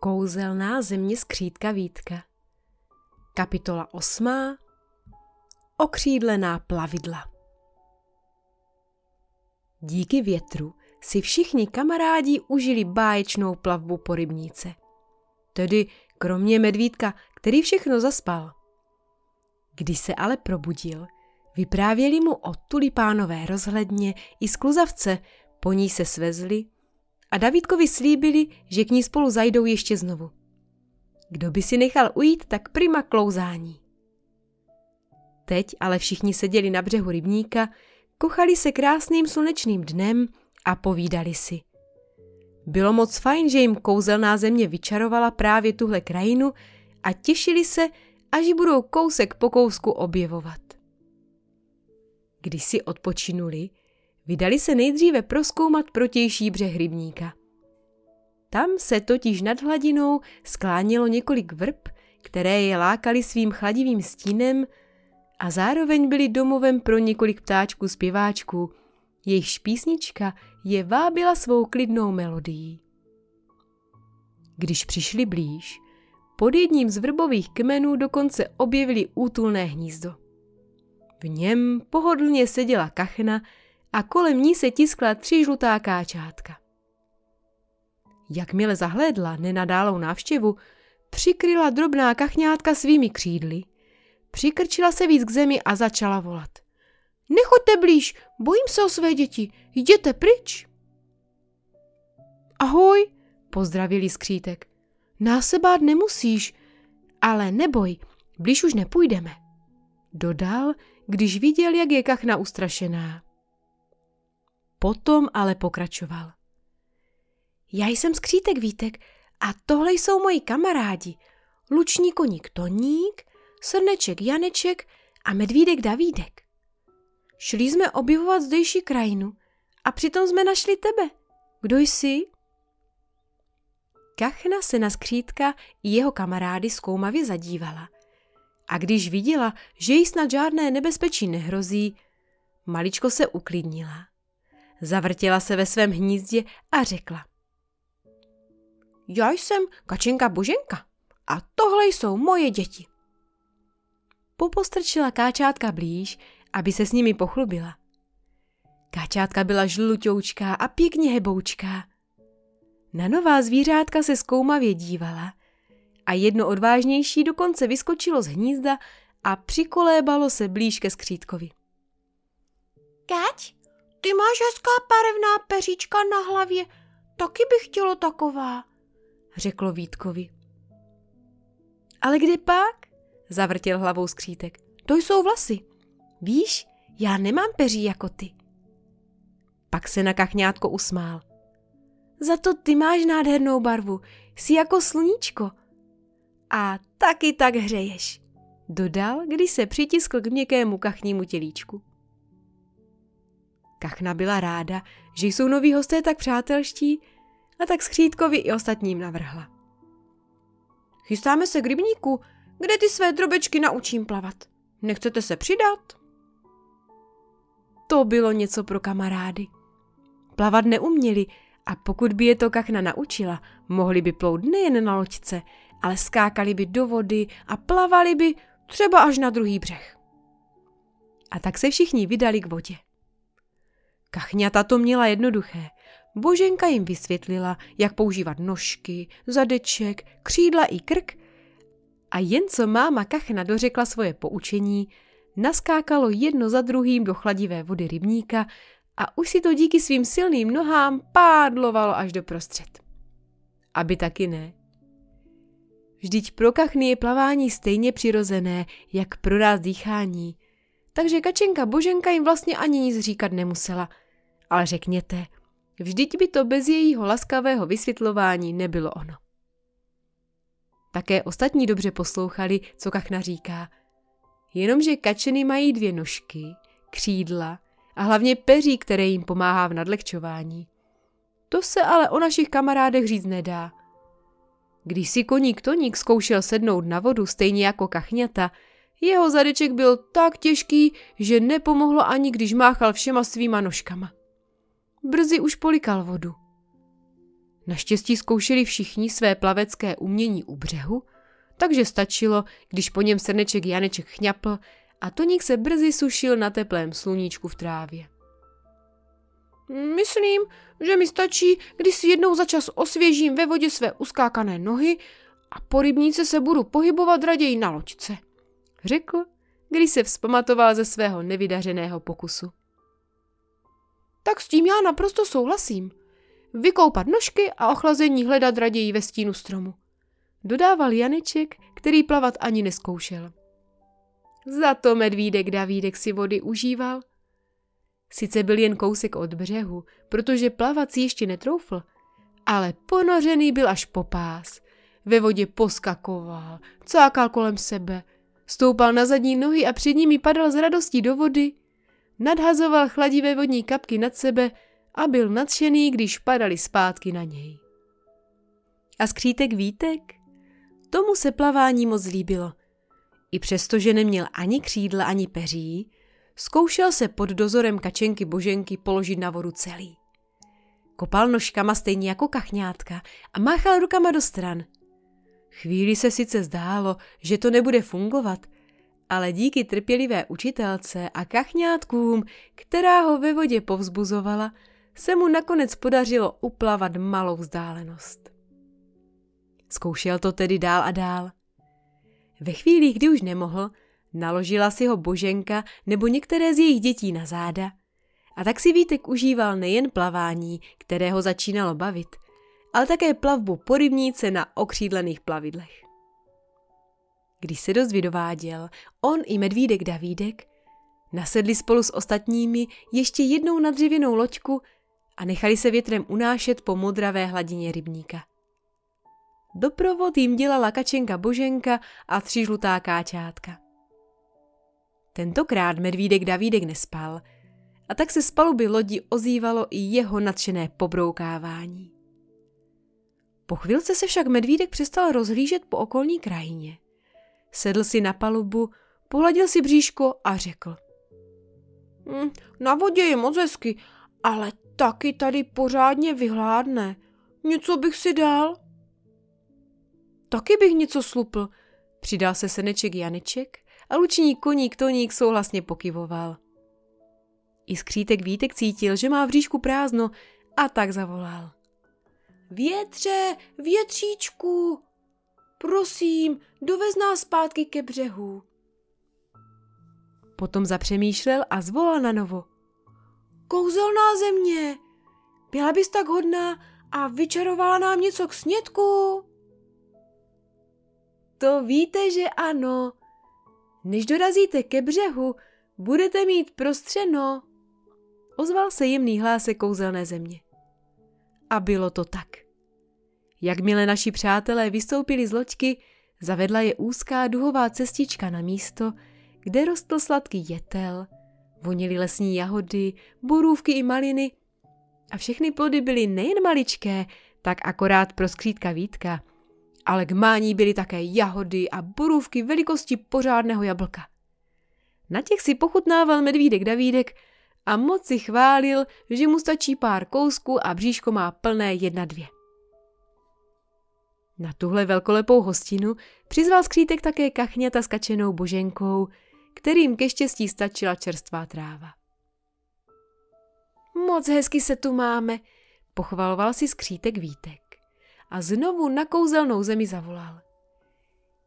Kouzelná země skřídka Vítka Kapitola 8. Okřídlená plavidla Díky větru si všichni kamarádi užili báječnou plavbu po rybníce. Tedy kromě medvídka, který všechno zaspal. Když se ale probudil, vyprávěli mu o tulipánové rozhledně i skluzavce, po ní se svezli a Davidkovi slíbili, že k ní spolu zajdou ještě znovu. Kdo by si nechal ujít, tak prima klouzání. Teď ale všichni seděli na břehu rybníka, kochali se krásným slunečným dnem a povídali si. Bylo moc fajn, že jim kouzelná země vyčarovala právě tuhle krajinu a těšili se, až ji budou kousek po kousku objevovat. Když si odpočinuli, vydali se nejdříve proskoumat protější břeh rybníka. Tam se totiž nad hladinou sklánělo několik vrb, které je lákali svým chladivým stínem a zároveň byly domovem pro několik ptáčků zpěváčků, jejichž písnička je vábila svou klidnou melodií. Když přišli blíž, pod jedním z vrbových kmenů dokonce objevili útulné hnízdo. V něm pohodlně seděla kachna a kolem ní se tiskla tři žlutá káčátka. Jakmile zahlédla nenadálou návštěvu, přikryla drobná kachňátka svými křídly, přikrčila se víc k zemi a začala volat. Nechoďte blíž, bojím se o své děti, jděte pryč. Ahoj, pozdravili skřítek. Nás se bát nemusíš, ale neboj, blíž už nepůjdeme. Dodal, když viděl, jak je kachna ustrašená. Potom ale pokračoval. Já jsem skřítek Vítek a tohle jsou moji kamarádi. Luční koník Toník, srneček Janeček a medvídek Davídek. Šli jsme objevovat zdejší krajinu a přitom jsme našli tebe. Kdo jsi? Kachna se na skřítka i jeho kamarády zkoumavě zadívala. A když viděla, že jí snad žádné nebezpečí nehrozí, maličko se uklidnila. Zavrtěla se ve svém hnízdě a řekla. Já jsem Kačenka Boženka a tohle jsou moje děti. Popostrčila káčátka blíž, aby se s nimi pochlubila. Káčátka byla žlutoučká a pěkně heboučká. Na nová zvířátka se zkoumavě dívala a jedno odvážnější dokonce vyskočilo z hnízda a přikolébalo se blíž ke skřítkovi. Káč, ty máš hezká barevná peříčka na hlavě, taky bych chtělo taková, řeklo Vítkovi. Ale kde pak? Zavrtěl hlavou skřítek. To jsou vlasy. Víš, já nemám peří jako ty. Pak se na kachňátko usmál. Za to ty máš nádhernou barvu, jsi jako sluníčko. A taky tak hřeješ, dodal, když se přitiskl k měkkému kachnímu tělíčku. Kachna byla ráda, že jsou noví hosté tak přátelští a tak skřítkovi i ostatním navrhla. Chystáme se k rybníku, kde ty své drobečky naučím plavat. Nechcete se přidat? To bylo něco pro kamarády. Plavat neuměli a pokud by je to kachna naučila, mohli by plout nejen na loďce, ale skákali by do vody a plavali by třeba až na druhý břeh. A tak se všichni vydali k vodě. Kachňata to měla jednoduché. Boženka jim vysvětlila, jak používat nožky, zadeček, křídla i krk a jen co máma Kachna dořekla svoje poučení, naskákalo jedno za druhým do chladivé vody rybníka a už si to díky svým silným nohám pádlovalo až do prostřed. Aby taky ne. Vždyť pro kachny je plavání stejně přirozené, jak pro nás dýchání. Takže kačenka Boženka jim vlastně ani nic říkat nemusela. Ale řekněte, vždyť by to bez jejího laskavého vysvětlování nebylo ono. Také ostatní dobře poslouchali, co kachna říká. Jenomže kačeny mají dvě nožky, křídla a hlavně peří, které jim pomáhá v nadlehčování. To se ale o našich kamarádech říct nedá. Když si koník Toník zkoušel sednout na vodu stejně jako kachňata, jeho zadeček byl tak těžký, že nepomohlo ani když máchal všema svýma nožkama. Brzy už polikal vodu. Naštěstí zkoušeli všichni své plavecké umění u břehu, takže stačilo, když po něm srneček Janeček chňapl a Toník se brzy sušil na teplém sluníčku v trávě. Myslím, že mi stačí, když si jednou za čas osvěžím ve vodě své uskákané nohy a po rybníce se budu pohybovat raději na loďce, řekl, když se vzpamatoval ze svého nevydařeného pokusu. Tak s tím já naprosto souhlasím. Vykoupat nožky a ochlazení hledat raději ve stínu stromu. Dodával Janeček, který plavat ani neskoušel. Za to medvídek Davídek si vody užíval. Sice byl jen kousek od břehu, protože plavat si ještě netroufl, ale ponořený byl až po pás. Ve vodě poskakoval, cákal kolem sebe, stoupal na zadní nohy a před nimi padal z radostí do vody. Nadhazoval chladivé vodní kapky nad sebe a byl nadšený, když padali zpátky na něj. A skřítek Vítek? Tomu se plavání moc líbilo. I přesto, že neměl ani křídla, ani peří, zkoušel se pod dozorem kačenky Boženky položit na vodu celý. Kopal nožkama stejně jako kachňátka a máchal rukama do stran. Chvíli se sice zdálo, že to nebude fungovat, ale díky trpělivé učitelce a kachňátkům, která ho ve vodě povzbuzovala, se mu nakonec podařilo uplavat malou vzdálenost. Zkoušel to tedy dál a dál. Ve chvíli, kdy už nemohl, naložila si ho Boženka nebo některé z jejich dětí na záda. A tak si Vítek užíval nejen plavání, které ho začínalo bavit, ale také plavbu po rybníce na okřídlených plavidlech. Když se dost vydováděl, on i medvídek Davídek nasedli spolu s ostatními ještě jednou na dřevěnou loďku a nechali se větrem unášet po modravé hladině rybníka. Doprovod jim dělala kačenka Boženka a tři žlutá káčátka. Tentokrát medvídek Davídek nespal a tak se z paluby lodi ozývalo i jeho nadšené pobroukávání. Po chvilce se však medvídek přestal rozhlížet po okolní krajině. Sedl si na palubu, pohladil si bříško a řekl. Hm, na vodě je moc hezky, ale taky tady pořádně vyhládne. Něco bych si dal? Taky bych něco slupl, přidal se seneček Janeček a luční koník Toník souhlasně pokyvoval. I skřítek Vítek cítil, že má v říšku prázdno a tak zavolal. Větře, větříčku, prosím, dovez nás zpátky ke břehu. Potom zapřemýšlel a zvolal na novo. Kouzelná země, byla bys tak hodná a vyčarovala nám něco k snědku? To víte, že ano. Než dorazíte ke břehu, budete mít prostřeno. Ozval se jemný hlásek kouzelné země. A bylo to tak. Jakmile naši přátelé vystoupili z loďky, zavedla je úzká duhová cestička na místo, kde rostl sladký jetel, voněly lesní jahody, borůvky i maliny a všechny plody byly nejen maličké, tak akorát pro skřítka Vítka, ale k mání byly také jahody a borůvky velikosti pořádného jablka. Na těch si pochutnával medvídek Davídek a moc si chválil, že mu stačí pár kousků a bříško má plné jedna dvě. Na tuhle velkolepou hostinu přizval skřítek také kachňata s kačenou boženkou, kterým ke štěstí stačila čerstvá tráva. Moc hezky se tu máme, pochvaloval si skřítek Vítek a znovu na kouzelnou zemi zavolal.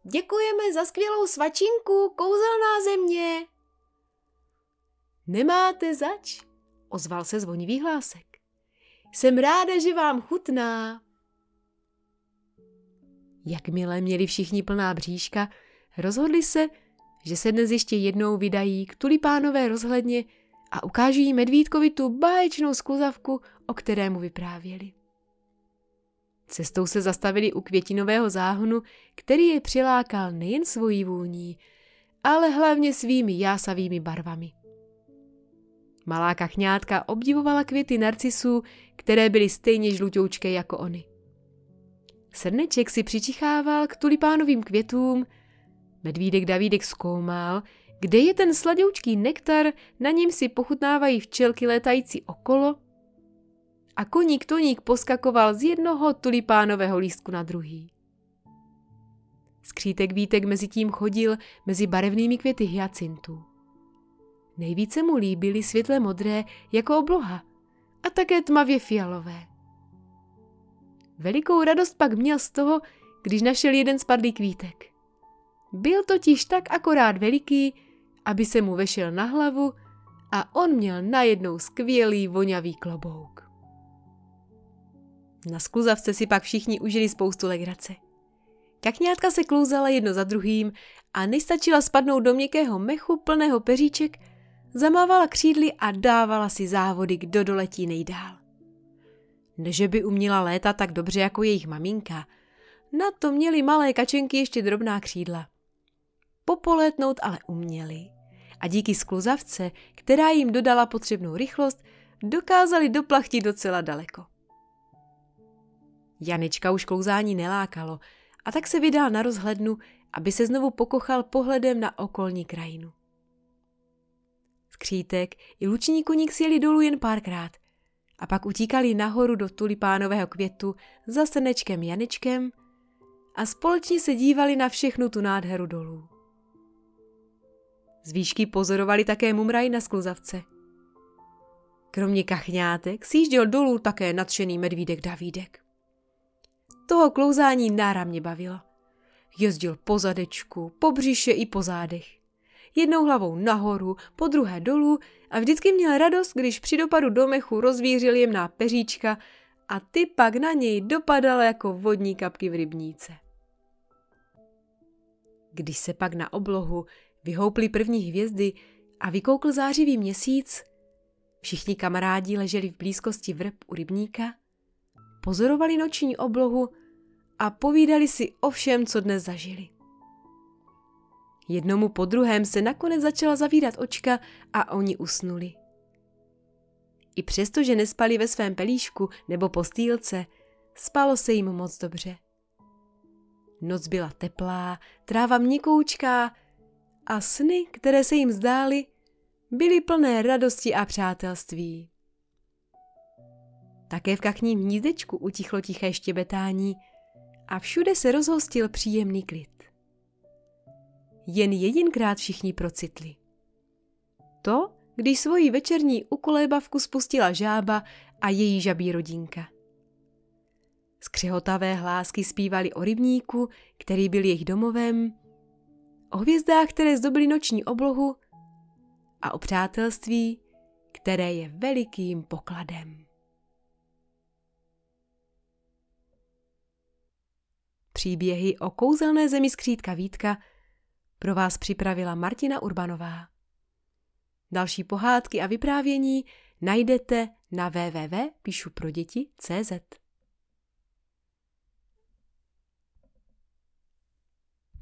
Děkujeme za skvělou svačinku, kouzelná země. Nemáte zač, ozval se zvonivý hlásek. Jsem ráda, že vám chutná. Jakmile měli všichni plná bříška, rozhodli se, že se dnes ještě jednou vydají k tulipánové rozhledně a ukáží medvídkovi tu báječnou skluzavku, o kterému vyprávěli. Cestou se zastavili u květinového záhonu, který je přilákal nejen svojí vůní, ale hlavně svými jásavými barvami. Malá kachňátka obdivovala květy narcisů, které byly stejně žlutoučké jako oni. Srneček si přičichával k tulipánovým květům, medvídek Davídek zkoumal, kde je ten sladoučký nektar, na ním si pochutnávají včelky létající okolo a koník Toník poskakoval z jednoho tulipánového lístku na druhý. Skřítek Vítek mezi tím chodil mezi barevnými květy hyacintů. Nejvíce mu líbily světle modré jako obloha a také tmavě fialové. Velikou radost pak měl z toho, když našel jeden spadlý kvítek. Byl totiž tak akorát veliký, aby se mu vešel na hlavu a on měl najednou skvělý vonavý klobouk. Na skluzavce si pak všichni užili spoustu legrace. Kakňátka se klouzala jedno za druhým a nestačila spadnout do měkkého mechu plného peříček, zamávala křídly a dávala si závody, kdo doletí nejdál. Neže by uměla létat tak dobře jako jejich maminka, na to měly malé kačenky ještě drobná křídla. Popolétnout ale uměli a díky skluzavce, která jim dodala potřebnou rychlost, dokázali doplachtit docela daleko. Janička už klouzání nelákalo a tak se vydal na rozhlednu, aby se znovu pokochal pohledem na okolní krajinu. Skřítek i luční koník sjeli dolů jen párkrát a pak utíkali nahoru do tulipánového květu za srnečkem Janičkem a společně se dívali na všechnu tu nádheru dolů. Z výšky pozorovali také mumraj na skluzavce. Kromě kachňátek sjížděl dolů také nadšený medvídek Davídek. Toho klouzání náramně bavilo. Jezdil po zadečku, po břiše i po zádech. Jednou hlavou nahoru, po druhé dolů a vždycky měl radost, když při dopadu do mechu rozvířil jemná peříčka a ty pak na něj dopadal jako vodní kapky v rybníce. Když se pak na oblohu vyhouply první hvězdy a vykoukl zářivý měsíc, všichni kamarádi leželi v blízkosti vrb u rybníka, pozorovali noční oblohu a povídali si o všem, co dnes zažili. Jednomu po druhém se nakonec začala zavírat očka a oni usnuli. I přesto, že nespali ve svém pelíšku nebo postýlce, spalo se jim moc dobře. Noc byla teplá, tráva měkoučká a sny, které se jim zdály, byly plné radosti a přátelství. Také v kachním hnízdečku utichlo tiché štěbetání a všude se rozhostil příjemný klid. Jen jedinkrát všichni procitli. To, když svoji večerní ukolébavku spustila žába a její žabí rodinka. Skřehotavé hlásky zpívali o rybníku, který byl jejich domovem, o hvězdách, které zdobily noční oblohu a o přátelství, které je velikým pokladem. Příběhy o kouzelné zemi skřítka Vítka pro vás připravila Martina Urbanová. Další pohádky a vyprávění najdete na www.píšuproděti.cz.